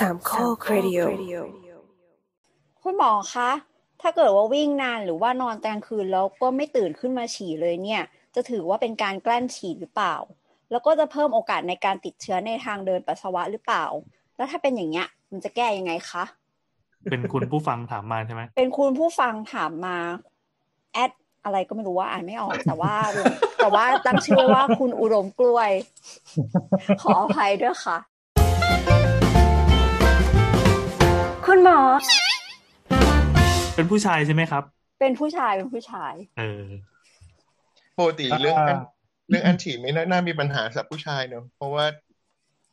สามข้อครดิโอคุณหมอคะ ถ้าเกิดว่าวิ่งนานหรือว่านอนกลางคืนแล้วก็ไม่ตื่นขึ้นมาฉี่เลยเนี่ย จะถือว่าเป็นการแกล้งฉี่หรือเปล่า แล้วก็จะเพิ่มโอกาสในการติดเชื้อในทางเดินปัสสาวะหรือเปล่า แล้วถ้าเป็นอย่างเงี้ยมันจะแก้ยังไงคะ เป็นคุณผู้ฟังถามมาใช่ไหม เป็นคุณผู้ฟังถามมาแอดอะไรก็ไม่รู้ว่าอ่านไม่ออกแต่ว่า แต่ว่าตั้งชื่อว่าคุณอุดมกล้วย ขออภัยด้วยค่ะ คุณหมอ เป็นผู้ชายใช่ไหมครับ เป็นผู้ชายเป็นผู้ชาย เออปกติเรื่องอันเรื่องอันฉีดไม่น่าน่ามีปัญหาสำหรับผู้ชายเนอะเพราะว่า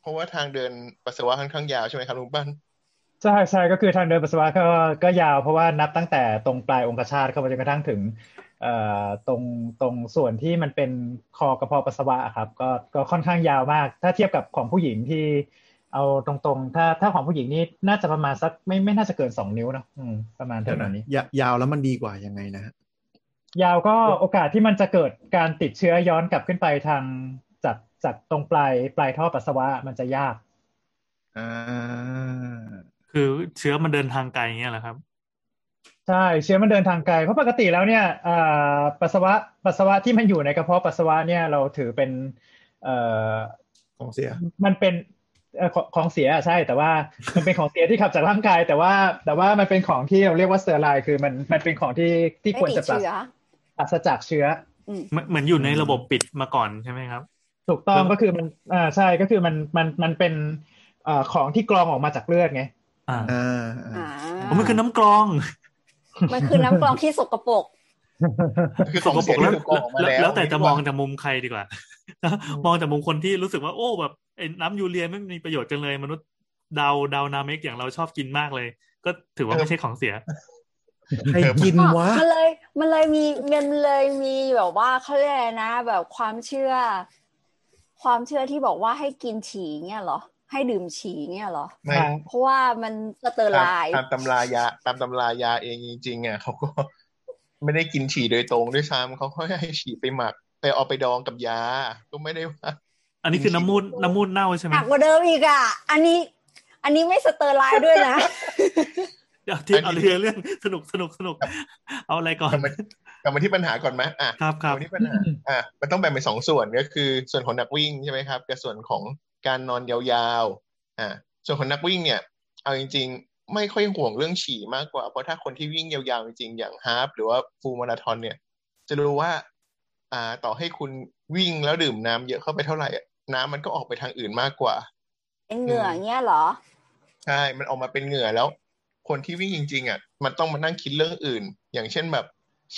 เพราะว่าทางเดินปัสสาวะค่อนข้างยาวใช่ไหมครับลุงปั้นใช่ใช่ก็คือทางเดินปัสสาวะก็ก็ยาวเพราะว่านับตั้งแต่ตรงปลายองคชาตเข้าไปจนกระทั่งถึงเอ่อตรงตรงส่วนที่มันเป็นคอกระเพาะปัสสาวะอะครับ ก็ก็ค่อนข้างยาวมาก ถ้าเทียบกับของผู้หญิงที่ เอาตรงๆ ถ้าถ้าของผู้หญิงนี่น่าจะประมาณสักไม่ไม่น่าจะเกินสองนิ้วนะอืมประมาณเดี๋เท่ายวนะนี้ยายาวแล้วมันดีกว่ายังไงนะฮะยาวก็โอกาสที่มันจะเกิดการติดเชื้อย้อนกลับขึ้นไปทางจากจากตรงปลายปลายท่อปัสสาวะมันจะยากอ่าคือเชื้อมันเดินทางไกลอย่างเงี้ยเหรอครับใช่เชื้อมันเดินทางไกลเพราะปกติแล้วเนี่ยอ่าปัสสาวะปัสสาวะที่มันอยู่ในกระเพาะปัสสาวะเนี่ยเราถือเป็นเอ่อของเสียมันเป็นเอ่อ ของของเสียอะใช่แต่ว่ามันเป็นของเสียที่ขับจากร่างกาย แต่ว่า แต่ว่ามันเป็นของที่เราเรียกว่า sterile คือมันมันเป็นของที่ที่ไม่ควรติดจะปราศเชื้อปราศจากเชื้ออืมเหมือนเหมือนอยู่ในระบบปิดมาก่อนใช่ไหมครับ ถูกต้องแล้วก็คือมันอ่าใช่ก็คือมันมันมันเป็นเอ่อของที่กรองออกมาจากเลือดไงอ่าอ่าอ่าผมมันคือน้ำกรอง มันคือน้ำกรองที่สกปรกคือสของกปรเสียกแล้วที่ถูกกรองออกมาแล้วแล้วแล้วแต่จะมองดีกว่าจากมุมใครดีกว่า มองจากมุมคนที่รู้สึกว่าโอ้แบบ ไอ้น้ำยูเรียไม่มีประโยชน์จังเลย มนุษย์ดาวดาวนาเมกอย่างเราชอบกินมากเลย ก็ถือว่าไม่ใช่ของเสียใครกินวะมันเลยมันเลยมีมันเลยมีแบบว่าเขาเรียกอะไรนะ แบบความเชื่อ ความเชื่อที่บอกว่าให้กินฉี่เงี้ยเหรอ ให้ดื่มฉี่เงี้ยเหรอไม่เพราะว่ามัน sterile ตามตำรายาตามตำรายาเองจริงๆอะเขาก็ไม่ได้กินฉี่โดยตรงด้วยซ้ำเขาก็ให้ฉี่ไปหมักไปเอาไปดองกับยา ก็ไม่ได้ว่า อันนี้คือน้ำมูตรน้ำมูตรเน่าใช่ไหมหนักกว่าเดิมอีกอะ อันนี้ อันนี้ไม่ sterile ด้วยนะเดี๋ยวที่เอาเรื่องเรื่องสนุกสนุกสนุก เอาอะไรก่อนกลับมากลับมาที่ปัญหาก่อนไหมอะครับคกลัรับบมาที่ปัญหาอะมันต้องแบ่งเป็นสองส่วนก็คือ ส่วนของนักวิ่งใช่ไหมครับกับส่วนของการนอนยาวๆอะส่วนของนักวิ่งเนี่ย เอาจริง ๆ ไม่ค่อยห่วงเรื่องฉี่มากกว่าเพราะถ้าคนที่วิ่งยาวๆจริงๆอย่างฮาล์ฟหรือว่าฟูลมาราธอนเนี่ย จะรู้ว่า อ่าต่อให้คุณวิ่งแล้วดื่มน้ำเยอะเข้าไปเท่าไหร่อะ น้ำมันก็ออกไปทางอื่นมากกว่า เป็นเหงื่อเงี้ยเหรอ ใช่ มันออกมาเป็นเหงื่อแล้ว คนที่วิ่งจริง ๆอะมันต้องมานั่งคิดเรื่องอื่น อย่างเช่นแบบ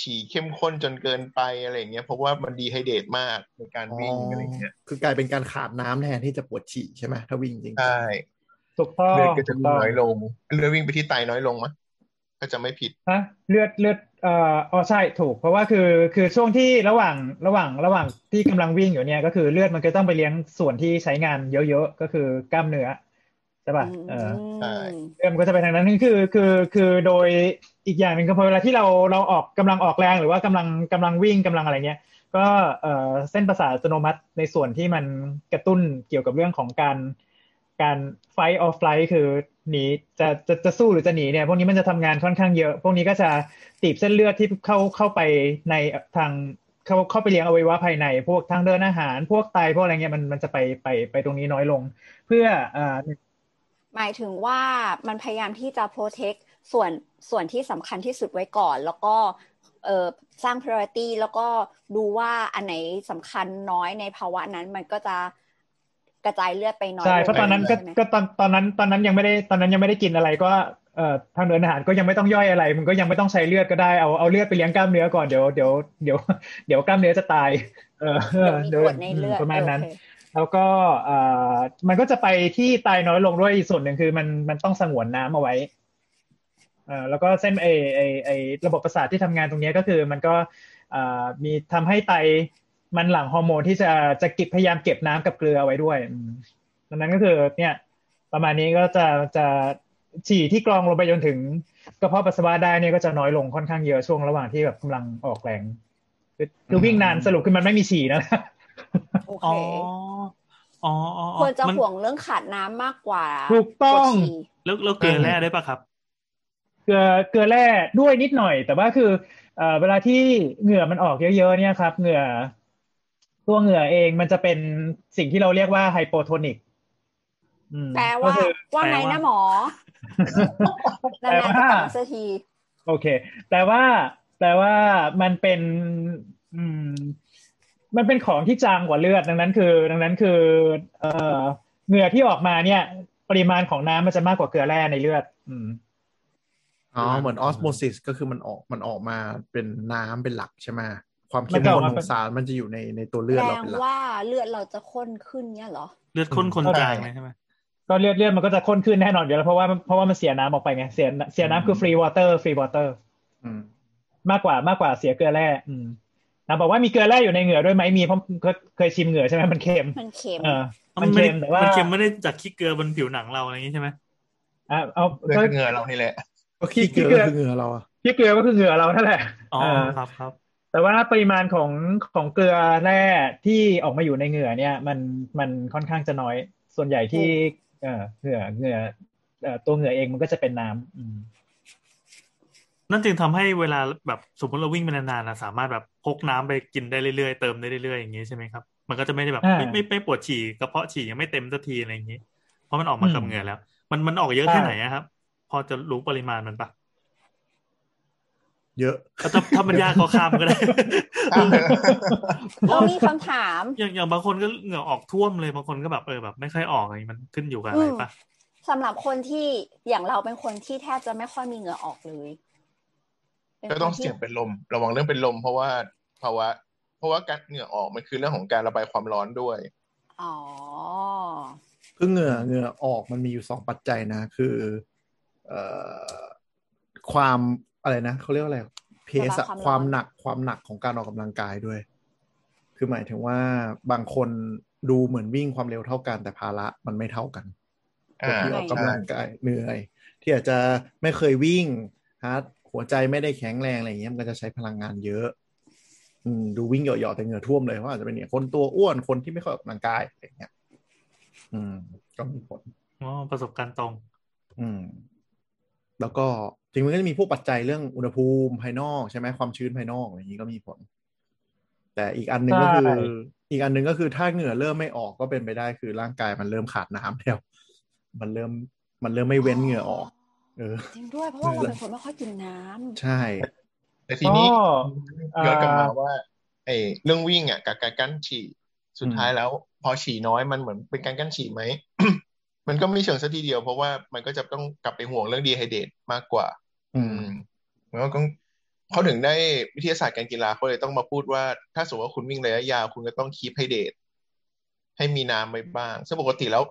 ฉี่เข้มข้นจนเกินไปอะไรอย่างเงี้ยเพราะว่ามันดีไฮเดรตมากในการวิ่งอะไรอย่างเงี้ยคือกลายเป็นการขาดน้ำแทนที่จะปวดฉี่ใช่ไหมถ้าวิ่งจริงใช่ถูกต้องเลือดก็จะถูกวิ่ต้องงน้อยลงเลือดวิ่งไปที่ไตน้อยลงมั้ยก็จะไม่ผิดฮะเลือดเลือด เอ่ออ๋อใช่ถูก เพราะว่าคือคือช่วงที่ระหว่างระหว่างระหว่างที่กำลังวิ่งอยู่เนี่ยก็คือเลือดมันก็ต้องไปเลี้ยงส่วนที่ใช้งานเยอะๆก็คือกล้ามเนื้อใช่ป่ะเออใช่เรื่องมันก็จะไปทางนั้นนี่คือคือคือโดยอีกอย่างหนึ่งก็พอเวลาที่เราเราออกกำลังออกแรงหรือว่ากำลังกำลังวิ่งกำลังอะไรเงี้ยก็เอ่อเส้นประสาทอัตโนมัติในส่วนที่มันกระตุ้นเกี่ยวกับเรื่องของการการ fight or flight คือ หนีจะจะจะสู้หรือจะหนีเนี่ยพวกนี้มันจะทำงานค่อนข้างเยอะ พวกนี้ก็จะตีบเส้นเลือดที่เข้าเข้าไปในทางเข้าเข้าไปเลี้ยงอวัยวะภายใน พวกทางเดินอาหาร พวกไตพวกอะไรเงี้ยมันมันจะไปไปไปตรงนี้น้อยลง เพื่ออ่อหมายถึงว่ามันพยายามที่จะ protect ส่วนส่วนที่สำคัญที่สุดไว้ก่อน แล้วก็เออสร้าง priority แล้วก็ดูว่าอันไหนสำคัญน้อยในภาวะนั้นมันก็จะ กระจายเลือดไปน้อยใช่ลงเพราะตอนนั้นก็ใช่ไหมก็ตอนตอนนั้นตอนนั้นยังไม่ได้ตอนนั้นยังไม่ได้กินอะไรก็เอ่อทางเดินอาหารก็ยังไม่ต้องย่อยอะไร มันก็ยังไม่ต้องใช้เลือดก็ได้เอาเอาเลือดไปเลี้ยงกล้ามเนื้อก่อนเดี๋ยวเดี๋ยวเดี๋ยวเดี๋ยวกล้ามเนื้อจะตาย เออเดี๋ยวมีกรดในเลือดประมาณนั้นโอเคแล้วก็เอ่อมันก็จะไปที่ไตน้อยลงด้วยอีกส่วนหนึ่งคือมันมันต้องสงวนน้ำเอาไว้เอ่อแล้วก็เส้นไอไอไอระบบประสาทที่ทำงานตรงเนี้ยก็คือมันก็เอ่อมีทำให้ไต มันหลั่งฮอร์โมนที่จะจะเก็บพยายามเก็บน้ำกับเกลือเอาไว้ด้วยอืมดังนั้นก็คือเนี่ย ประมาณนี้ก็จะจะฉี่ที่กรองลงไปจนถึงกระเพาะปัสสาวะได้เนี่ยก็จะน้อยลงค่อนข้างเยอะช่วงระหว่างที่แบบกำลังออกแรงคือคือวิ่งนานสรุปคือมันไม่มีฉี่นะโอเคอ๋ออ๋อ๋ออ๋ออ๋อควรจะมันห่วงเรื่องขาดน้ำมากกว่า ถูกต้องปวดฉี่แล้วแล้วเกลือแร่ได้ปะครับ เกลือเกลือแร่ด้วยนิดหน่อย แต่ว่าคือเอ่อเวลาที่เหงื่อมันออกเยอะๆเนี่ยครับ เหงื่อ ตัวเหงื่อเองมันจะเป็นสิ่งที่เราเรียกว่าไฮโปโทนิกอืมแปลก็ว่าคือว่าไงแปลว่านะหมอแปลนานๆว่าจะกลับมาสักทีโอเค แต่ว่าแต่ว่ามันเป็นอืมมันเป็นของที่จางกว่าเลือดดังนั้นคือ ดังนั้นคือ เอ่อเหงื่อที่ออกมาเนี่ย ปริมาณของน้ำมันจะมากกว่าเกลือแร่ในเลือด อืมอ๋อเหมือนออสโมซิสก็คือมันออกมันออกมาเป็นน้ำเป็นหลักใช่ไหม ความเข้มมันจะอข้อนกมาขเป็อนงสารมันจะอยู่ในในตัวเลืแปอดลเราเป็นหลักว่าเลือดเราจะข้นขึ้นเนี่ยเหรอ เลือดข้นคนอืมจางเลยใช่ไหมก็เลือดเลือดมันก็จะข้นขึ้นแน่นอนอยู่แล้วเพราะว่าเพราะว่ามันเสียน้ำออกไปไงเสียเสียน้ำคือ free water free water อืมมากกว่ามากกว่าเสียเกลือแร่อืมนะบอกว่ามีเกลือแร่อยู่ในเหงื่อด้วยไหมมีเพราะเคยเคยชิมเหงื่อใช่ไหมมันเค็มมันเค็มเอออ๋อมันไม่เค็ได้มแต่ว่ามันเค็มไม่ได้จากขี้เกลือบนผิวหนังเราอะไรอย่างนี้ใช่ไหมอะเอาเลือดก็คือเหงื่อเรานี่แหละก็ขี้เกลือขี้เกลือก็คือเหงื่อเราอะที่เกลือก็คือเหงื่อเรานั่นแหละอ๋อเออครับครับ แต่ว่าปริมาณของของเกลือแร่ที่ออกมาอยู่ในเหงื่อเนี่ย มันมันค่อนข้างจะน้อย ส่วนใหญ่ที่เออเหงื่อเหงื่อเอ่อตัวเหงื่อเองมันก็จะเป็นน้ำอืมนั่นจึงทำให้เวลาแบบสมมติเราวิ่งไปนานๆนะสามารถแบบพกน้ำไปกินได้เรื่อยๆเติมได้เรื่อยๆอย่างนี้ใช่ไหมครับมันก็จะไม่ได้แบบอ่าไม่ไม่ไม่ปวดฉี่กระเพาะฉี่ยังไม่เต็มสักทีอะไรอย่างนี้ เพราะมันออกมากับอืมเหงื่อแล้ว มันมันออกเยอะใช่แค่ไหนอะครับ พอจะรู้ปริมาณมันปะ เยอะถ้าถ้าถ้ามันยากก็ข้ามก็ได้เรามีคำถาม อย่างอย่างบางคนก็เหงื่อออกท่วมเลยบางคนก็แบบเออแบบ ไม่ค่อยออกอะไรมันขึ้นอยู่กับอะไรปะสำหรับคนที่อย่างเราเป็นคนที่แทบจะไม่ค่อยมีเหงื่อออกเลยเป็นก็ต้องคนที่เสี่ยงเป็นลม ระวังเรื่องเป็นลม เพราะว่าภาวะเพราะว่าการเหงื่อออกมันคือเรื่องของการระบายความร้อนด้วยอ๋อคือเหงื่อเหงื่อออกมันมีอยู่สองปัจจัยนะ คือ เอ่อความ อะไรนะเขาเรียกว่าอะไรเพสอะระบายความร้อนความหนักความหนักของการออกกำลังกายด้วย คือหมายถึงว่าบางคนดูเหมือนวิ่งความเร็วเท่ากันแต่ภาระมันไม่เท่ากันคนอ่าที่ออกกำลังกายเหนื่อย ที่อาจจะไม่เคยวิ่งฮาร์ดหัวใจไม่ได้แข็งแรงอะไรอย่างเงี้ยมันก็จะใช้พลังงานเยอะอืมดูวิ่งเหยาะๆแต่เหงื่อท่วมเลยเพราะอาจจะเป็นเนี่ยคนตัวอ้วนคนที่ไม่ค่อยออกกำลังกายอะไรอย่างเงี้ยอืม ก็มีผลอ๋อประสบการณ์ตรง อืม แล้วก็จ ริงๆมันก็จะมีพวกปัจจัยเรื่องอุณหภูมิภายนอกใช่ไหมความชื้นภายนอกอะไรอย่างนี้ก็มีผล แต่อีกอันหนึ่งก็คือใช่อีกอันหนึ่งก็คือถ้าเหงื่อเริ่มไม่ออกก็เป็นไปได้คือร่างกายมันเริ่มขาดน้ำแล้ว มันเริ่มมันเริ่มไม่เว้นเหงื่อออก เออจริงด้วยเพราะว่าเราเป็นคนไม่ค่อยกินน้ำใช่ แต่ทีนี้ก็ย้อนกลับมาอ่าว่าไอ้เรื่องวิ่งอะกับการกั้นฉี่สุดท้ายแล้ว พอฉี่น้อยมันเหมือนเป็นการกั้นฉี่ไหมมันก็ไม่เชิงซะทีเดียวเพราะว่ามันก็จะต้องกลับไปห่วงเรื่องดีไฮเดตมากกว่า อืมแล้วก็เขาถึงได้วิทยาศาสตร์การกีฬาเขาเลยต้องมาพูดว่า ถ้าสมมติว่าคุณวิ่งระยะยาว คุณก็ต้อง keep hydrate ให้มีน้ำไว้บ้าง ซึ่งปกติแล้ว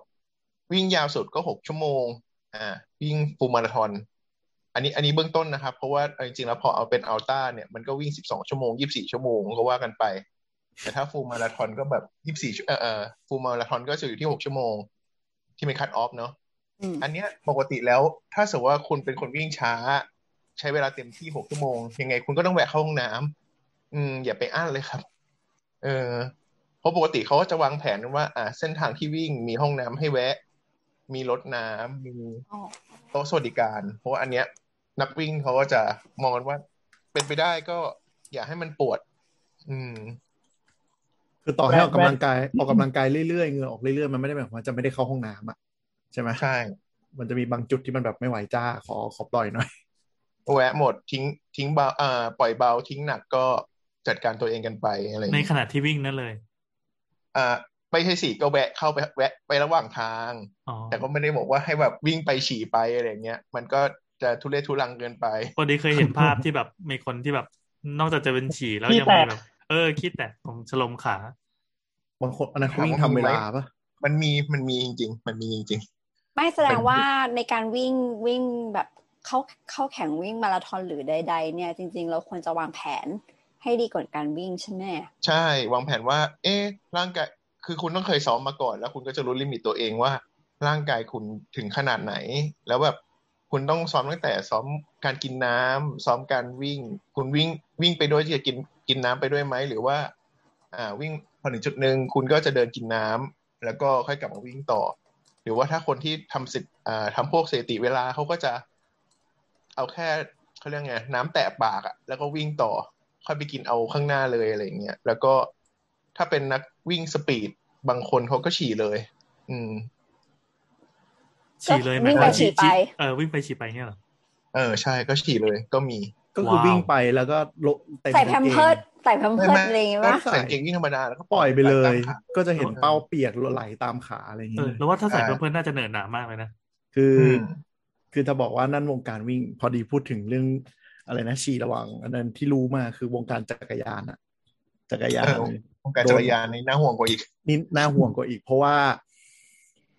วิ่งยาวสุดก็หกชั่วโมง อ่า วิ่ง full มาราธอน อันนี้อันนี้เบื้องต้นนะครับ เพราะว่าจริงๆแล้วพอเอาเป็น ultra เนี่ยมันก็วิ่งสิบสองชั่วโมงยี่บสี่ชั่วโมงก็ว่ากันไป แต่ถ้าฟูลมาราธอนก็แบบยี่บสี่เออเออฟูลมาราธอนก็จะอยู่ที่หกชั่วโมง ที่เป็นคัตออฟเนาะ อืมอันเนี้ยปกติแล้ว ถ้าสมมติว่าคุณเป็นคนวิ่งช้า ใช้เวลาเต็มที่หกชั่วโมง ยังไงคุณก็ต้องแวะเข้าห้องน้ำอืม อย่าไปอั้นเลยครับ เออเพราะปกติเขาก็จะวางแผนว่า อ่า เส้นทางที่วิ่งมีห้องน้ำให้แวะ มีรถน้ำมีอ๋อโต๊ะสวัสดิการ เพราะว่าอันเนี้ย นักวิ่งเขาก็จะมองกันว่า เป็นไปได้ก็ อย่าให้มันปวด อืมคือต่อให้ออกกำลังกายออกกำลังกายเรื่อยๆเหงื่อออกเรื่อยๆมันไม่ได้หมายความว่าจะไม่ได้เข้าห้องน้ำอะใช่ไหมใช่ มันจะมีบางจุดที่มันแบบไม่ไหวจ้า ขอขอปล่อยหน่อย แวะหมดทิ้งทิ้งเบาอ่าปล่อยเบาทิ้งหนักก็จัดการตัวเองกันไปอะไรอย่างในเงี้ยขณะที่วิ่งนั่นเลย อ่าไม่ใช่สิก็แวะเข้าไปแวะไประหว่างทางอ๋อแต่ก็ไม่ได้บอกว่าให้แบบวิ่งไปฉี่ไปอะไรอย่างเงี้ย มันก็จะทุเรศทุรังเกินไปพอดีเคยเห็นภาพที่แบบมีคนที่แบบ นอกจากจะเป็นฉี่แล้วขี้ยังแตมีกแบบ เออขี้แตกตรงฉลมขาบางคนอันนั้นเขาวิ่งถามทำว่ามีเวไหมลาปะมันมีมันมีจริง ๆ มันมีจริง ไม่แสดงว่าในการวิ่งวิ่งแบบเข้าเข้าแข่งวิ่งมาราธอนหรือใด ๆ เนี่ย จริง ๆ เราควรจะวางแผนให้ดีก่อนการวิ่งใช่ไหมๆใช่ วางแผนว่า เอ๊ะร่างกายคือคุณต้องเคยซ้อมมาก่อน แล้วคุณก็จะรู้ลิมิตตัวเองว่า ร่างกายคุณถึงขนาดไหน แล้วแบบคุณต้องซ้อมตั้งแต่ซ้อมการกินน้ำซ้อมการวิ่ง คุณวิ่งวิ่งไปด้วยที่จะกินกินน้ำไปด้วยไหมหรือว่า อ่าวิ่งพอถึงจุดหนึ่งคุณก็จะเดินกินน้ำแล้วก็ค่อยกลับมาวิ่งต่อ หรือว่าถ้าคนที่ทำสิทธิ์อ่าทำพวกสถิติเวลาเขาก็จะเอาแค่เขาเรียกไงน้ำแตะปากอะแล้วก็วิ่งต่อ ค่อยไปกินเอาข้างหน้าเลยอะไรอย่างเงี้ยแล้วก็ถ้าเป็นนักวิ่งสปีดบางคนเขาก็ฉี่เลย อืม ฉี่เลยหมายวิ่งคไปวามว่าฉี่ไปเออวิ่งไปฉี่ไปเนี่ยเหรอเออใช่ก็ฉี่เลย ก็มี ก็คือว้าววิ่งไปแล้วก็ลงเต็มใส่แพมกางกงเพิร์ด ใส่แพมเพิร์ดอะไรอย่างเงี้ยก็ปะใส่กางเกงวิ่งธรรมดาแล้วก็ปล่อยไปเลยตามขาก็จะเห็นเป้าเปียกไหลตามขาอะไรอย่างเอเงี้อยแล้วว่าถ้าใส่เพื่อนๆน่าจะเหนื่อยหนามากเลยนะ คืออมคือถ้าบอกว่านั่นวงการวิ่ง พอดีพูดถึงเรื่องอะไรนะชีระวัง อันนั้นที่รู้มาคือวงการจักรยานอะจักรยานเออวงการจักรยานนี่น่าห่วงกว่าอีกนี่น่าห่วงกว่าอีก เพราะว่า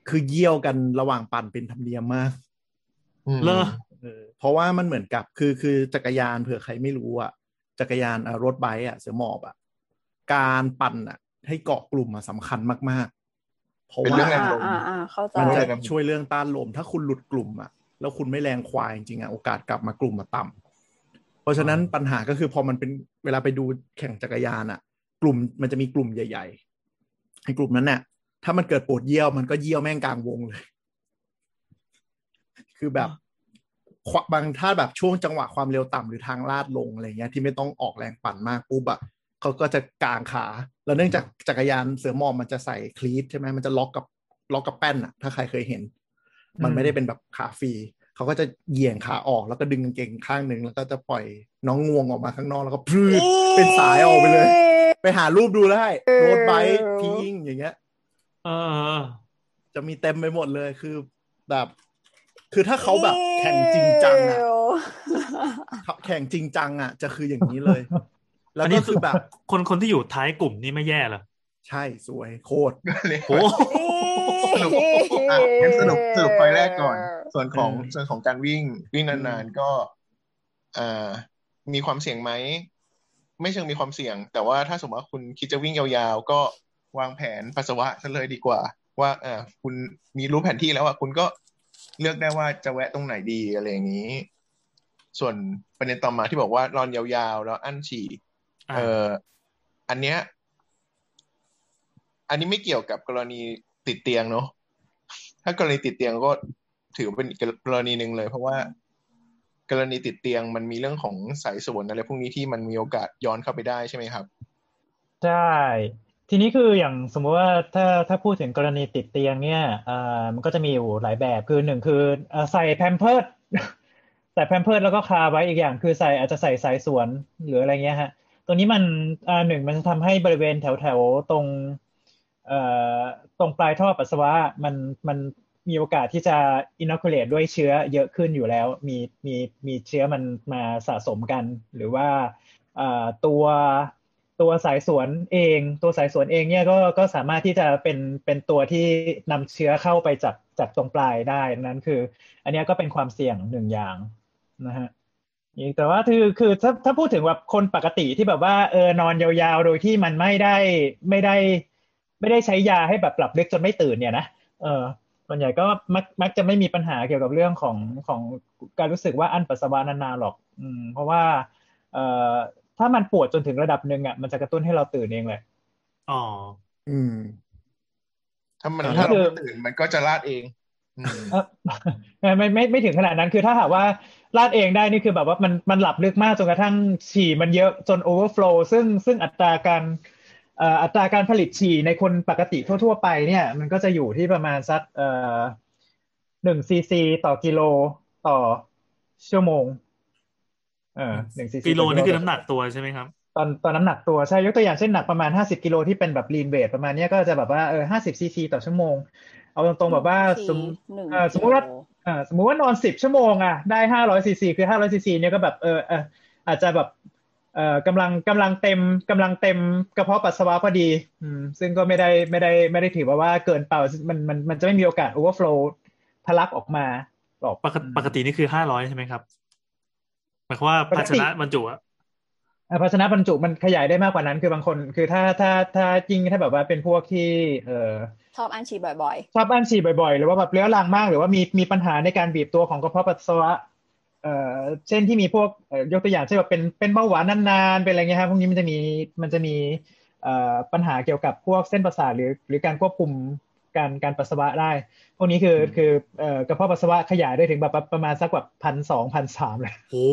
คือเยี่ยวกันระหว่างปั่นเป็นธรรมเนียมมากอืมเลอเออเพราะว่ามันเหมือนกับคือคือจักรยานเผื่อใครไม่รู้อะ จักรยานอะรถไบค์อะเสือหมอบอะการปั่นอะให้เกาะกลุ่มอะสำคัญมาก ๆ เพราะเป็นว่าเรื่องแรงลมอ่าอ่าเข้าใจมันจะใช่ช่วยเรื่องต้านลม ถ้าคุณหลุดกลุ่มอะแล้วคุณไม่แรงควายจริงๆอะโอกาสกลับมากลุ่มมาต่ำเพราะฉะนั้นปัญหาก็คือพอมันเป็นเวลาไปดูแข่งจักรยานอะกลุ่มมันจะมีกลุ่มใหญ่ๆให้กลุ่มนั้นเนี่ยถ้ามันเกิดปวดเยี่ยวมันก็เยี่ยวแม่งกลางวงเลย คือแบบคว บางถ้าแบบช่วงจังหวะความเร็วต่ำหรือทางลาดลงอะไรเงี้ยที่ไม่ต้องออกแรงปั่นมากปุ๊บอะเขาก็จะกางขา แล้วเนื่องจากจักรยานเสือหมอบมันจะใส่คลีทใช่ไหมมันจะล็อกกับล็อกกับแป้นอะถ้าใครเคยเห็น มันไม่ได้เป็นแบบขาฟรีเขาก็จะเหยี่ยงขาออกแล้วก็ดึงกางเกงข้างหนึ่งแล้วก็จะปล่อยน้องงวงออกมาข้างนอกแล้วก็พรืดเป็นสายออกไปเลย ไปหารูปดูได้โรดไบค์พิงอย่างเงี้ยเออเออเออจะมีเต็มไปหมดเลยคือแบบ คือถ้าเขาแบบแข่งจริงจังอะแข่งจริงจังอะจะคืออย่างนี้เลย แล้วอันนี้ก็คือแบบ คนคนที่อยู่ท้ายกลุ่มนี่ไม่แย่เหรอใช่สวยโคตรเลยโอ้สรุปอะงั้นสรุปสรุปพอยแรกก่อน ส่วนของเออส่วนของการวิ่งวิ่งนานๆก็อ่ามีความเสี่ยงไหมไม่เชิงมีความเสี่ยง แต่ว่าถ้าสมมติว่าคุณคิดจะวิ่งยาวๆ ก็วางแผนปัสสาวะซะเลยดีกว่า ว่าอ่าคุณมีรู้แผนที่แล้วอะคุณก็ เลือกได้ว่าจะแวะตรงไหนดีอะไรอย่างนี้ ส่วนประเด็นต่อมาที่บอกว่านอนยาวๆแล้วอั้นฉี่อ่าเอออันเนี้ย อันนี้ไม่เกี่ยวกับกรณีติดเตียงเนาะถ้ากรณีติดเตียงก็ถือเป็นอีกกรณีหนึ่งเลย เพราะว่า กรณีติดเตียงมันมีเรื่องของสายส่วนอะไรพวกนี้ที่มันมีโอกาสย้อนเข้าไปได้ใช่ไหมครับ ใช่ ทีนี้คืออย่างสมมติว่าถ้าถ้าพูดถึงกรณีติดเตียงเนี่ยมันก็จะมีอยู่หลายแบบคือหนึ่งคือใส่แพมเพิร์ดใส่แพมเพิร์ดแล้วก็คาไว้อีกอย่าง คือใส่อาจจะใส่สายสวนหรืออะไรเงี้ยฮะตัวนี้มันหนึ่งมันจะทำให้บริเวณแถวแถวตรงตรงปลายท่อปัสสาวะมันมันมีโอกาสที่จะ inoculate ด้วยเชื้อเยอะขึ้นอยู่แล้ว มีมีมีเชื้อมันมาสะสมกัน หรือว่าตัว ตัวสายสวนเอง ตัวสายสวนเองเนี่ยก็ก็สามารถที่จะเป็นเป็นตัวที่นำเชื้อเข้าไปจากจากตรงปลายได้นั้นคือ อันนี้ก็เป็นความเสี่ยงหนึ่งอย่างนะฮะอีกแต่ว่าคือคือถ้าถ้าพูดถึงแบบคนปกติที่แบบว่าเออนอนยาวๆ โดยที่มันไม่ได้ไม่ได้ ไม่ได้ใช้ยาให้แบบหลับลึกจนไม่ตื่นเนี่ยนะเออส่วนใหญ่ก็มักมักจะไม่มีปัญหาเกี่ยวกับเรื่องของของการรู้สึกว่าอั้นปัสสาวะนานๆหรอก อืม เพราะว่า เอ่อ ถ้ามันปวดจนถึงระดับหนึ่งอะมันจะกระตุ้นให้เราตื่นเองแหละอ๋ออืม ถ้ามันอ่าถ้าเราคือไม่ตื่นมันก็จะราดเองอืมเออไม่ไม่ไม่ไม่ถึงขนาดนั้นคือถ้าหากว่าราดเองได้นี่คือแบบว่ามันมันหลับลึกมากจนกระทั่งฉี่มันเยอะจน overflow ซึ่งซึ่งอัตราการเอ่ออัตราการผลิตฉี่ในคนปกติทั่ว ๆ ไปเนี่ย มันก็จะอยู่ที่ประมาณสักเอ่อหนึ่งซีซีต่อกิโลต่อชั่วโมง เออหนึ่งซีซีกิโลนี่คือน้ำหนักตัวใช่ไหมครับตอนตอนน้ำหนักตัวใช่ยกตัวอย่างเช่นหนักประมาณห้าสิบกิโลที่เป็นแบบ lean weight ประมาณเนี้ยก็จะแบบว่าเออห้าสิบซีซีต่อชั่วโมง เอาตรงๆแบบว่าสมหนึ่งเอ่อสมมุติว่ากิโลอ่าสมมุติว่านอนสิบชั่วโมงอะได้ห้าร้อยซีซีคือห้าร้อยซีซีเนี่ยก็แบบเออเอออาจจะแบบเอ่อกำลังกำลังเต็มกำลังเต็มกระเพาะปัสสาวะพอดีอืมซึ่งก็ไม่ได้ไม่ได้ไม่ได้ถือว่าว่าเกินเปล่ามันมันมันจะไม่มีโอกาส overflow ทะลักออกมาหรอกปกติปกตินี่คือห้าร้อยใช่ไหมครับ หมายความว่าปกภาติชนะบรรจุอะอ่าภาชนะบรรจุมันขยายได้มากกว่านั้น คือบางคน คือถ้าถ้าถ้าจริงถ้าแบบว่าเป็นพวกที่ เอ่อชอบอั้นฉี่บ่อยชอบอั้นฉี่บ่อยๆ หรือว่าแบบเรื้อรังมากหรือว่ามีมีปัญหาในการบีบตัวของกระเพาะปัสสาวะเอ่อเช่นที่มีพวกเอ่อยกตัวอย่างเช่นแบบเป็นเป็นเบาหวานนานๆเป็นอะไรเงี้ยครับพวกนี้มันจะมีมันจะมีเอ่อปัญหาเกี่ยวกับพวกเส้นประสาทหรือ หรือการควบคุม การการปัสสาวะได้ พวกนี้คือคือเอ่อกระเพาะปัสสาวะขยายได้ถึงแบบประมาณสักแบบพันสองพันสามเลยโอ้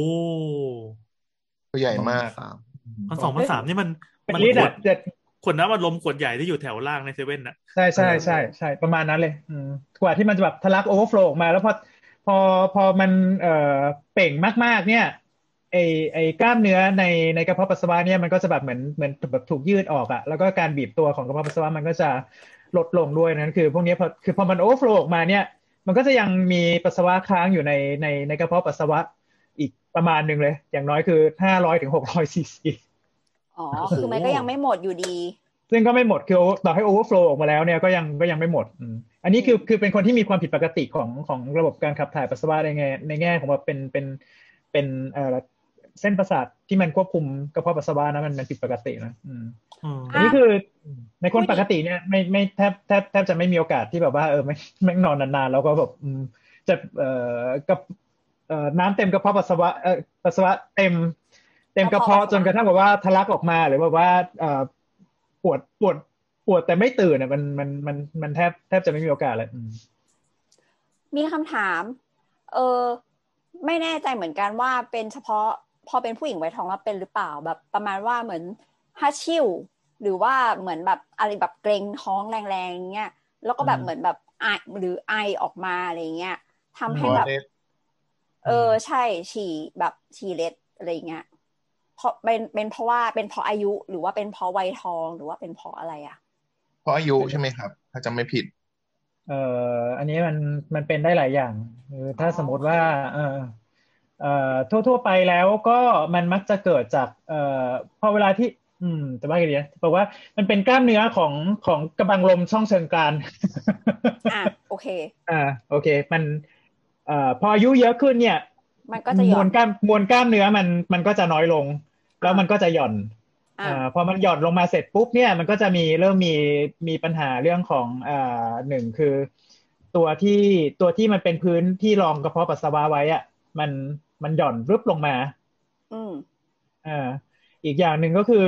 ตัวใหญ่มากสามพันสองพันสามนี่มันเป็นมัลิตรขวอะดเจ็ดขวดน้ำอัดลมขวดใหญ่ที่อยู่แถวล่างในเซเว่นน่ะใช่ใช่ใช่ใช่ประมาณนั้นเลยอืมกว่าที่มันจะแบบทะลักโอเวอร์โฟลออกมา แล้วพอพอพอมันเอ่อเป่งมากๆ เนี่ยไอไอกล้ามเนื้อในในกระเพาะปัสสาวะเนี่ยมันก็จะแบบเหมือนเหมือนแบบถูกยืดออกอะแล้วก็การบีบตัวของกระเพาะปัสสาวะมันก็จะ ลดลงด้วยนั่นคือ พวกนี้พอคือพอมัน overflow ออกมาเนี่ย มันก็จะยังมีปัสสาวะค้างอยู่ในในในกระเพาะปัสสาวะอีกประมาณหนึ่งเลย อย่างน้อยคือห้าร้อยถึงหกร้อยซีซีอ๋อ คือมันก็ยังไม่หมดอยู่ดี ซึ่งก็ไม่หมดคือต่อให้ overflow ออกมาแล้วเนี่ยก็ยังก็ยังไม่หมดอืมอันนี้คือคือเป็นคนที่มีความผิดปกติของของระบบการขับถ่ายปัสสาวะในแง่ในแง่ของว่าเป็นเป็นเป็นเอ่อเส้นประสาทที่มันควบคุมกระเพาะปัสสาวะนะมันมันผิดปกตินะอืม อืมอันนี้คือในคนปกติเนี่ยไม่ไม่แทบแทบแทบจะไม่มีโอกาสที่แบบว่าเออไม่ไม่นอนนานๆแล้วก็แบบอืมจะเอ่อกับเอ่อน้ำเต็มกระเพาะปัสสาวะเอ่อปัสสาวะเต็ม เต็มกระเพาะจนกระทั่งแบบว่าทะลักออกมาหรือแบบว่าเอ่อปวดปวดปวดแต่ไม่ตื่นอะมันมันมันมันแทบแทบจะไม่มีโอกาสเลยอืมมีคำถาม เออไม่แน่ใจเหมือนกันว่าเป็นเฉพาะพอเป็นผู้หญิงไว้ท้องแล้วเป็นหรือเปล่าแบบประมาณว่าเหมือนฮัชชิว หรือว่าเหมือนแบบอะไรแบบเกรงท้องแรงๆเงี้ยแล้วก็แบบเหมือนแบบไอหรือไอออกมาอะไรเงี้ยทำให้แบบเล็ดเออใช่ฉี่แบบฉี่เล็ดอะไรเงี้ยเพราะเป็นเป็นเพราะว่าเป็นเพราะอายุหรือว่าเป็นเพราะวัยทองหรือว่าเป็นเพราะอะไรอะ เพราะอายุใช่ไหมครับ ถ้าจำไม่ผิด เอ่ออันนี้มันมันเป็นได้หลายอย่างคือถ้าสมมติว่า เออเอ่อทั่วทั่วไปแล้วก็มันมักจะเกิดจาก เอ่อพอเวลาที่ อืม แต่ว่าไงดีนะบอกว่ามันเป็นกล้ามเนื้อของของกระบังลมช่องเชิงกรานอะโอเค อ่า โอเค มันเอ่อพออายุเยอะขึ้นเนี่ย มันก็จะหมย่อวนลกล้ามมวลกล้ามเนื้อมันมันก็จะน้อยลง แล้วมันก็จะหย่อนอะอ่าพอมันหย่อนลงมาเสร็จปุ๊บเนี่ยมันก็จะมีเริ่มมีมีปัญหาเรื่องของอ่าหนึ่งคือ ตัวที่ตัวที่มันเป็นพื้นที่รองกระเพาะปัสสาวะไว้อะมันมันหย่อนรึบลงมา อืมอ่า อีกอย่างหนึ่งก็คือ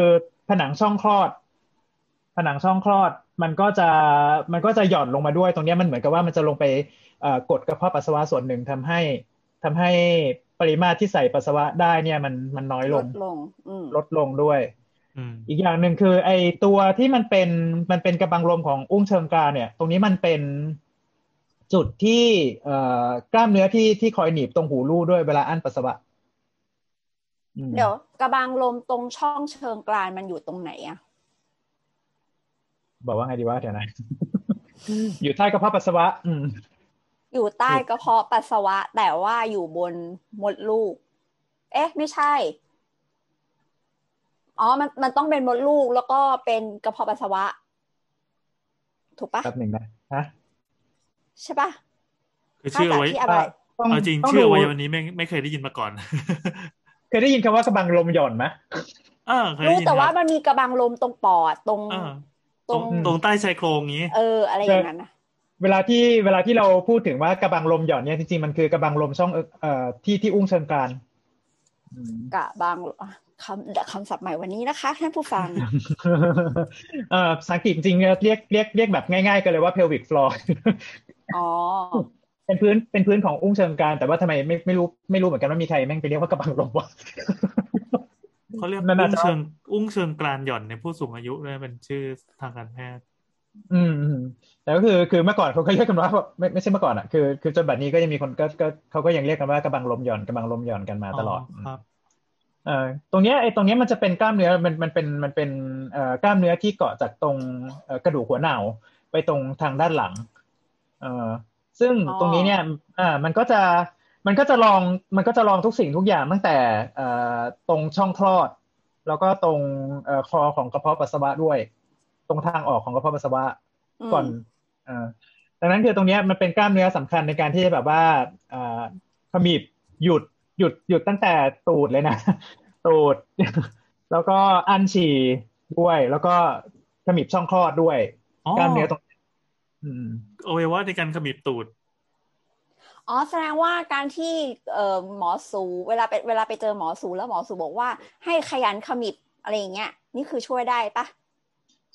ผนังช่องคลอด ผนังช่องคลอดมันก็จะมันก็จะหย่อนลงมาด้วย ตรงเนี้ยมันเหมือนกับว่ามันจะลงไปเอ่อกดกระเพาะปัสสาวะส่วนหนึ่งทำให้ทำให้ปริมาตรที่ใส่ปัสสาวะได้เนี่ยมันมันน้อยลลงดลงอืมลดลงด้วยอืมอีกอย่างหนึ่งคือ ไอตัวที่มันเป็นมันเป็นกระบังลมของอุ้งเชิงกรานเนี่ย ตรงนี้มันเป็นจุดที่เอ่อกล้ามเนื้อที่ที่คอยหนีบตรงหูรูดด้วยเวลาอั้นปัสสาวะอืม เดี๋ยวกระบังลมตรงช่องเชิงกรานมันอยู่ตรงไหนอะบอกว่าไงดีวะเดี๋ยวนะอยู่ใต้กระเพาะปัสสาวะ อืม อยู่ใต้กระเพาะปัสสาวะ แต่ว่าอยู่บนมดลูก เอ๊ะ ไม่ใช่ อ๋อ มันมันต้องเป็นมดลูกแล้วก็เป็นกระเพาะปัสสาวะ ถูกปะแป๊บหนึ่งนะฮะใช่ปะคือชื่อเอาไว้ถ้าจากที่อะไรต้องเอาจริงต้องชื่อดูเอาไว้วันนี้ไม่ไม่เคยได้ยินมาก่อน เคยได้ยินคำว่ากระบังลมหย่อนไหมเออเคยรู้ได้ยินแต่ว่าครับมันมีกระบังลมตรงปอดตรงเออตตรรงงตรงใต้ชายโครงนี้ เออ อะไรอย่างนั้นนะเวลาที่เวลาที่เราพูดถึงว่ากระบังลมหย่อนเนี่ยจริงๆมันคือกระบังลมช่องเอ่อเอ่อที่ที่อุ้งเชิงกรานอืมกะบังคำคำศัพท์ใหม่วันนี้นะคะท่านผู้ฟังเอ่อภาษาอังกฤษจริงๆเรียกเรียกเรียกแบบง่ายๆกันเลยว่า pelvic floor อ๋อ เป็นพื้นเป็นพื้นของอุ้งเชิงกรานแต่ว่าทำไมไม่ไม่รู้ไม่รู้เหมือนกันว่ามีใครแม่งไปเรียกว่ากระบังลมวะเขาเรียกนั่นน่ะอุ้งเชิงอุ้งเชิงกรานหย่อนในผู้สูงอายุด้วยเป็นชื่อทางการแพทย์อืมอืมแต่ก็คือคือเมื่อก่อนเขาก็เรียกกันว่าไม่ไม่ใช่เมื่อก่อนอะคือคือจนบัดนี้ก็ยังมีคนก็ก็เขาก็ยังเรียกกันว่ากระบังลมหย่อนกระบังลมหย่อนกันมาตลอดครับเอ่อตรงเนี้ยไอ้ตรงเนี้ยมันจะเป็นกล้ามเนื้อมันมันเป็นมันเป็นเอ่อกล้ามเนื้อที่เกาะจากตรงเอ่อกระดูกหัวเหน่าไปตรงทางด้านหลัง เอ่อ ซึ่งอ๋อตรงนี้เนี่ยอ่ามันก็จะมันก็จะลองมันก็จะลองทุกสิ่งทุกอย่างตั้งแต่เอ่อตรงช่องคลอด แล้วก็ตรงเอ่อคอของกระเพาะปัสสาวะด้วย ตรงทางออกของกระเพาะปัสสาวะอืมก่อนเอ่อดังนั้นคือตรงเนี้ยมันเป็นกล้ามเนื้อสำคัญในการที่จะแบบว่าอ่าขมิบหยุดหยุดหยุดตั้งแต่ตูดเลยนะ ตูด แล้วก็อันฉี่ด้วย แล้วก็ขมิบช่องคลอดด้วยอ๋อกล้ามเนื้อตรง อืมอวัยวะในการขมิบตูด อ๋อแสดงว่าการที่เอ่อหมอสูเวลาไปเวลาไปเจอหมอสูแล้วหมอสูบอกว่า ให้ขยันขมิบอะไรอย่างเงี้ย นี่คือช่วยได้ปะ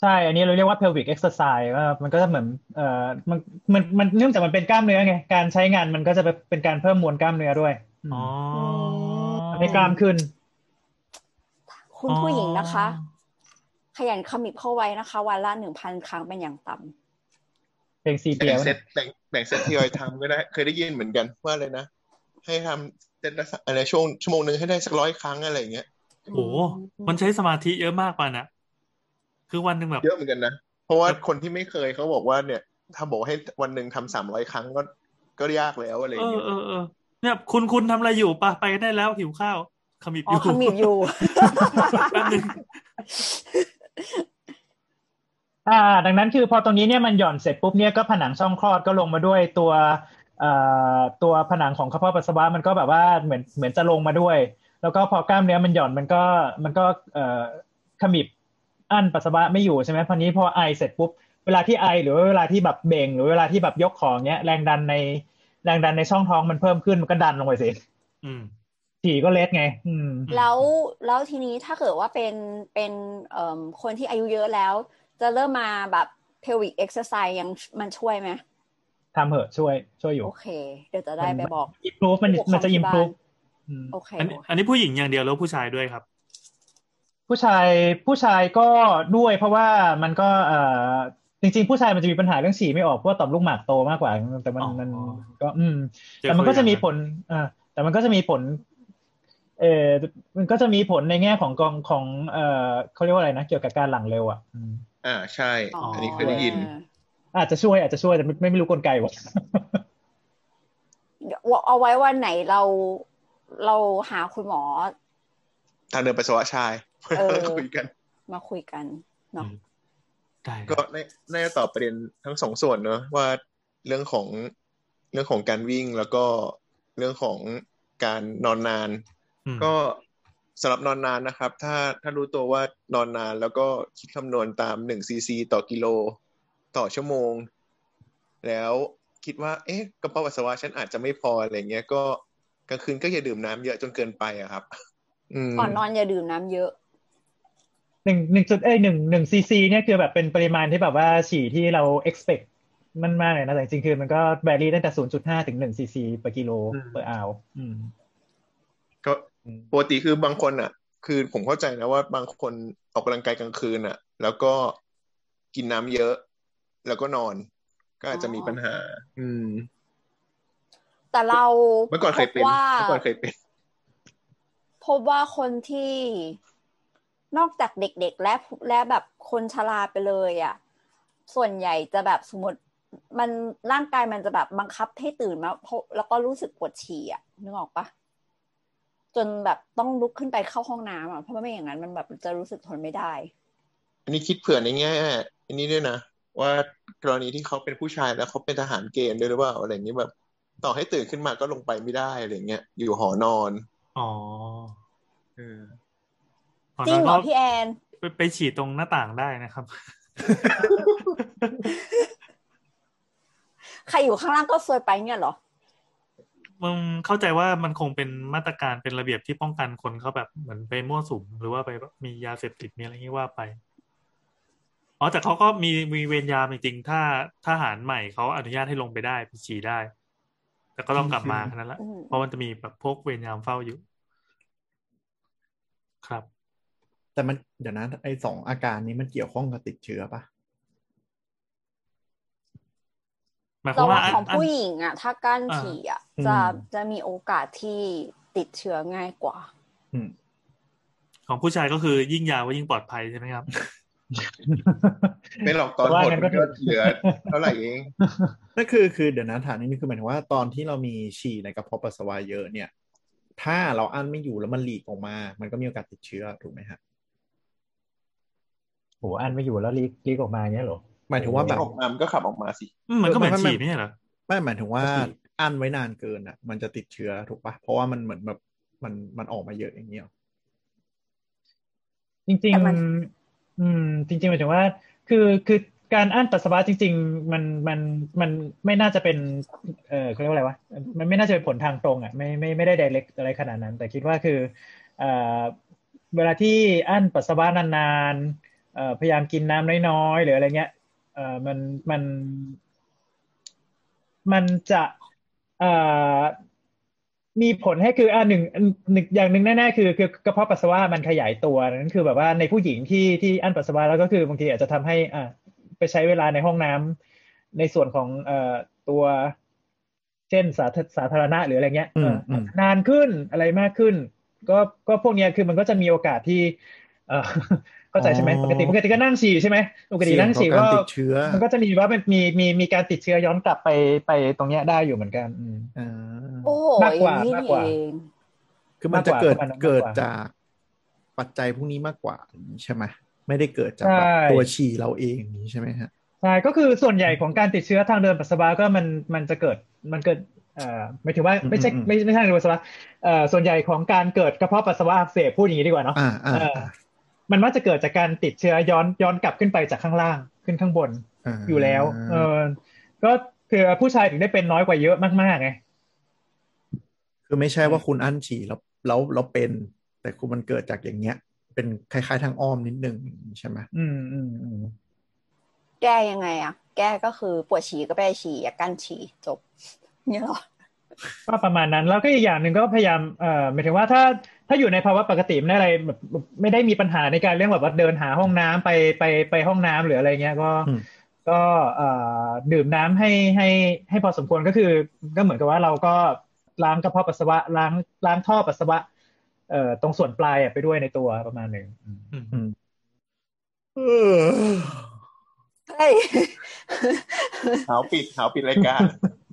ใช่ อันนี้เราเรียกว่า pelvic exercise ว่ามันก็จะเหมือนเอ่อมันมันมันเนื่องจากมันเป็นกล้ามเนื้อไง การใช้งานมันก็จะเป็นการเพิ่มมวลกล้ามเนื้อด้วยมอ๋อให้กล้ามขึ้น คุณผู้หญิงนะคะ ขยันขมิบเข้าไว้นะคะ วันละหนึ่งพันครั้งเป็นอย่างต่ำ เพลงซีเปีแบ่ยงเซตแบ่งแบ่งเซตทยอยทำก็ได้ เคยได้ยินเหมือนกันว่าอะไรนะ ให้ทำเซตละอะไรช่วงชั่วโมงหนึ่งให้ได้สักร้อยครั้งอะไรอย่างเงี้ยโอ้โหมันใช้สมาธิเยอะมากป่ะนะคือวันหนึ่งแบบเยอะเหมือนกันนะเพราะว่าคนที่ไม่เคยเขาบอกว่าเนี่ยถ้าบอกให้วันหนึ่งทำสามร้อยครั้งก็ก็ยากแล้วอะไรอเอย่างอเงี้ยเออเออเนี่ยคุณคุณทำอะไรอยู่ปะไปกันได้แล้วหิวข้าวขมิบอ๋ออยู่ขมิบอยู่แป๊บนึง อ่า ดังนั้นคือพอตรงนี้เนี่ยมันหย่อนเสร็จปุ๊บเนี่ยก็ผนังช่องคลอดก็ลงมาด้วยตัวเอ่อตัวผนังของกระเพาะปัสสาวะมันก็แบบว่าเหมือนเหมือนจะลงมาด้วย แล้วก็พอกล้ามเนื้อมันหย่อนมันก็มันก็เอ่อขมิบอั้นปัสสาวะไม่อยู่ใช่ไหมพอนี้พอไอเสร็จปุ๊บเวลาที่ไอหรือว่าเวลาที่แบบเบ่ง หรือเวลาที่แบบยกของเนี้ยแรงดันในแรงดันในช่องท้องมันเพิ่มขึ้นมันก็ดันลงไปสิอืมฉี่ก็เล็ดไง อืม แล้วแล้วทีนี้ถ้าเกิดว่าเป็นเป็นเอ่อคนที่อายุเยอะแล้ว จะเริ่มมาแบบ pelvic exercise ยังมันช่วยไหมทำเหอะช่วยช่วยอยู่ โอเค เดี๋ยวจะได้ไปบอก improve มันมันจะผู้ปกครองที่บ้าน improve อืมโอเคอันนี้โอเค อันนี้ผู้หญิงอย่างเดียวแล้วผู้ชายด้วยครับ ผู้ชายผู้ชายก็ด้วยเพราะว่ามันก็เอ่อจริงๆ ผู้ชายมันจะมีปัญหาเรื่องฉี่ไม่ออกเพราะว่าต่อมลูกหมากโตมากกว่า แต่มันอ๋อมันก็ อืมเจอแต่มันก็จะมีตัวอย่างผลอ่าแต่มันก็จะมีผล เออมันก็จะมีผลในแง่ของกองของเอ่อเขาเรียกว่าอะไรนะ เกี่ยวกับการหลั่งเร็วอะ อืมอ่าใช่ อันนี้เคยได้ยิน อาจจะช่วยอาจจะช่วยแต่ไม่ไม่รู้กลไกว่ะเดี๋ยวเอาไว้วันไหนเราเราหาคุณหมอ ทางเดินปัสสาวะชายเออคุยกัน มาคุยกันเนาะอืมได้คก็รับในน่าจะตอบประเด็นทั้งสองส่วนเนอะว่าเรื่องของเรื่องของการวิ่งแล้วก็เรื่องของการนอนนานอืมก็ สำหรับนอนนานนะครับ ถ้าถ้ารู้ตัวว่านอนนานแล้วก็คิดคำนวณตามหนึ่งซีซีต่อกิโลต่อชั่วโมง แล้วคิดว่า เอ๊ะกระเพาะปัสสาวะฉันอาจจะไม่พออะไรเงี้ยก็กลางคืนก็อย่าดื่มน้ำเยอะจนเกินไปอะครับอืมก่อนนอนอย่าดื่มน้ำเยอะหนึ่งหนึ่งจุดเอ้ยหนึ่งหนึ่งซีซีเนี่ยคือแบบเป็นปริมาณที่แบบว่าฉี่ที่เรา expect มันมากเลยนะแต่จริงๆคือมันก็ vary ตั้งแต่ศูนย์จุดห้าถึงหนึ่งซีซีต่อกิโลอืม per hourอืมก็ ปกติคือบางคนอะ คือผมเข้าใจนะว่าบางคนออกกำลังกายกลางคืนอะ แล้วก็กินน้ำเยอะ แล้วก็นอน ก็อาจจะมีปัญหา อืม แต่เราเมื่อก่อนเคยเป็นพบว่าเมื่อก่อนเคยเป็นพบว่าคนที่นอกจากเด็กๆ และและแบบคนชราไปเลยอะ ส่วนใหญ่จะแบบสมมติมันร่างกายมันจะแบบบังคับให้ตื่นมาเพราะแล้วก็รู้สึกปวดฉี่อะนึกออกปะ จนแบบต้องลุกขึ้นไปเข้าห้องน้ำอะเพราะไม่อย่างนั้นมันแบบจะรู้สึกทนไม่ได้ อันนี้คิดเผื่อในแง่อันนี้ด้วยนะว่ากรณีที่เขาเป็นผู้ชายแล้วเขาเป็นทหารเกณฑ์ด้วยหรือเปล่าอะไรอย่างนี้แบบ ต่อให้ตื่นขึ้นมาก็ลงไปไม่ได้อะไรเงี้ยอยู่หอนอนอ๋อเออตอนจรินั้งนเหรอก็พี่แอนไปไปฉีดตรงหน้าต่างได้นะครับ ใครอยู่ข้างล่างก็ซวยไปเนี่ยเหรอ มึงเข้าใจว่ามันคงเป็นมาตรการเป็นระเบียบที่ป้องกันคนเขาแบบเหมือนไปมั่วสุมหรือว่าไปมียาเสพติดมีอะไรอย่างนี้ว่าไปอ๋อแต่เขาก็มีมีเวรยามจริงๆถ้าทหารใหม่เขาอนุญาตให้ลงไปได้ไปฉี่ได้ แต่ก็ต้องกลับมาแค่นั้นแหละอืมเพราะมันจะมีแบบพวกเวรยามเฝ้าอยู่ ครับ แต่มันเดี๋ยวนะไอ้สองอาการนี้มันเกี่ยวข้องกับติดเชื้อปะ หมายคแต่วามว่าว่าอันของอันผู้หญิงอะ ถ้ากั้นอ่าฉี่อะ จะจะมีโอกาสที่ติดเชื้อง่ายกว่าอืมของผู้ชายก็คือยิ่งยาวก็ยิ่งปลอดภัยใช่ไหมครับไม่หรอกตอนว่าหดงั้นมัก็นก็เหลือเท่าไหร่เองนั่นคือคือเดี๋ยวนะถามนิดนึงคือหมายถึงว่าตอนที่เรามีฉี่ในกระเพาะปัสสาวะเยอะเนี่ย ถ้าเราอั้นไม่อยู่แล้วมันหลีกออกมา มันก็มีโอกาสติดเชื้อถูกไหมฮะโหอันไม่อยู่แล้วลีกลีกออกมาอย่างเงี้ยเหรอ หมายถึงว่าแบบออกมามันก็ขับออกมาสิอืมมันก็เหมือนเออไม่ฉี่ไม่ไม่ใช่เหรอไม่หมายถึงว่าก็ฉี่อั้นไว้นานเกินอะ มันจะติดเชื้อถูกปะเพราะว่ามันเหมือนแบบมันมันออกมาเยอะอย่างเงี้ยจริงแต่มันๆอืม จริงๆหมายถึงว่า คือคือการอั้นปัสสาวะจริง ๆ มันมันมันไม่น่าจะเป็น เออเขาเรียกว่าอะไรวะมันไม่น่าจะเป็นผลทางตรงอะไม่ไม่ไม่ได้ direct อะไรขนาดนั้น แต่คิดว่าคือเอ่อเวลาที่อั้นปัสสาวะนานๆเอ่อพยายามกินน้ำน้อยๆ หรืออะไรเงี้ย เอ่อมันมันมันจะเอ่อมีผลให้คืออ่าหนึ่งหนึ่งอย่างหนึ่งแน่ๆคือคือกระเพาะปัสสาวะมันขยายตัวนั่นคือแบบว่าในผู้หญิงที่ที่อั้นปัสสาวะแล้วก็คือบางทีอาจจะทำให้อ่าไปใช้เวลาในห้องน้ำในส่วนของเอ่อตัวเช่นสาธสาธารณะหรืออะไรเงี้ยอืมเอ่ออมนานขึ้นอะไรมากขึ้น ก็ก็พวกเนี้ยคือมันก็จะมีโอกาสที่เออ เข้าใจใช่ไหมปกติปกติก็นั่งฉี่ใช่ไหมปกตินั่งฉี่เสี่ยงต่อก็การติดเชื้อมันก็จะมีว่ามันมีมีมีการติดเชื้อย้อนกลับไปไปตรงเนี้ยได้อยู่เหมือนกันอืมอ่าโอ้โหมากกว่าอย่งนี้มากกว่าเองคือมันจะเกิดมากกว่าประมาณนั้นมากกว่าเกิดจากปัจจัยพวกนี้มากกว่าอย่างนี้ใช่ไหมไม่ได้เกิดจากแบบใช่ตัวฉี่เราเองอย่างนี้ใช่ไหมฮะใช่ก็คือส่วนใหญ่ของการติดเชื้อทางเดินปัสสาวะก็มันมันจะเกิดมันเกิดเอ่อหมายถึงว่าไม่ใช่อืมอืมไม่ไม่ใช่ทางเดินปัสสาวะเอ่อส่วนใหญ่ของการเกิดกระเพาะปัสสาวะอักเสบพูดอย่างนี้ดีกว่าเนาะอ่าอ่าเออ มันมักจะเกิดจากการติดเชื้อย้อนย้อนกลับขึ้นไปจากข้างล่างขึ้นข้างบนาอยู่แล้ว เออก็คือผู้ชายถึงได้เป็นน้อยกว่าเยอะมากๆไงคือไม่ใช่ว่าคุณอั้นฉี่แล้วแล้วแล้วเป็น แต่คุณมันเกิดจากอย่างเงี้ย เป็นคล้ายๆทางอ้อมนิดนึงอย่างนี้ใช่ไหมอืมอืมอืมแก้ยังไงอะแก้ก็คือปวดฉี่ก็ไปฉี่อย่ากั้นฉี่จบเนี่ยเหรอก็ประมาณนั้นแล้วก็อีกอย่างหนึ่งก็พยายามเอ่อหมายถึงว่าถ้า ถ้าอยู่ในภาวะปกติไม่ได้อะไรแบบไม่ได้มีปัญหาในการเรื่องแบบว่าเดินหาห้องน้ำไปไปไปห้องน้ำหรืออะไรเงี้ยก็อืมก็เอ่อดื่มน้ำให้ให้ให้พอสมควรก็คือ ก็เหมือนกับว่าเราก็ล้างกระเพาะปัสสาวะล้างล้างท่อปัสสาวะเอ่อตรงส่วนปลายอะไปด้วยในตัวประมาณหนึ่งอืมอืมเออเฮ้ยหาวปิดหาวปิดรายการ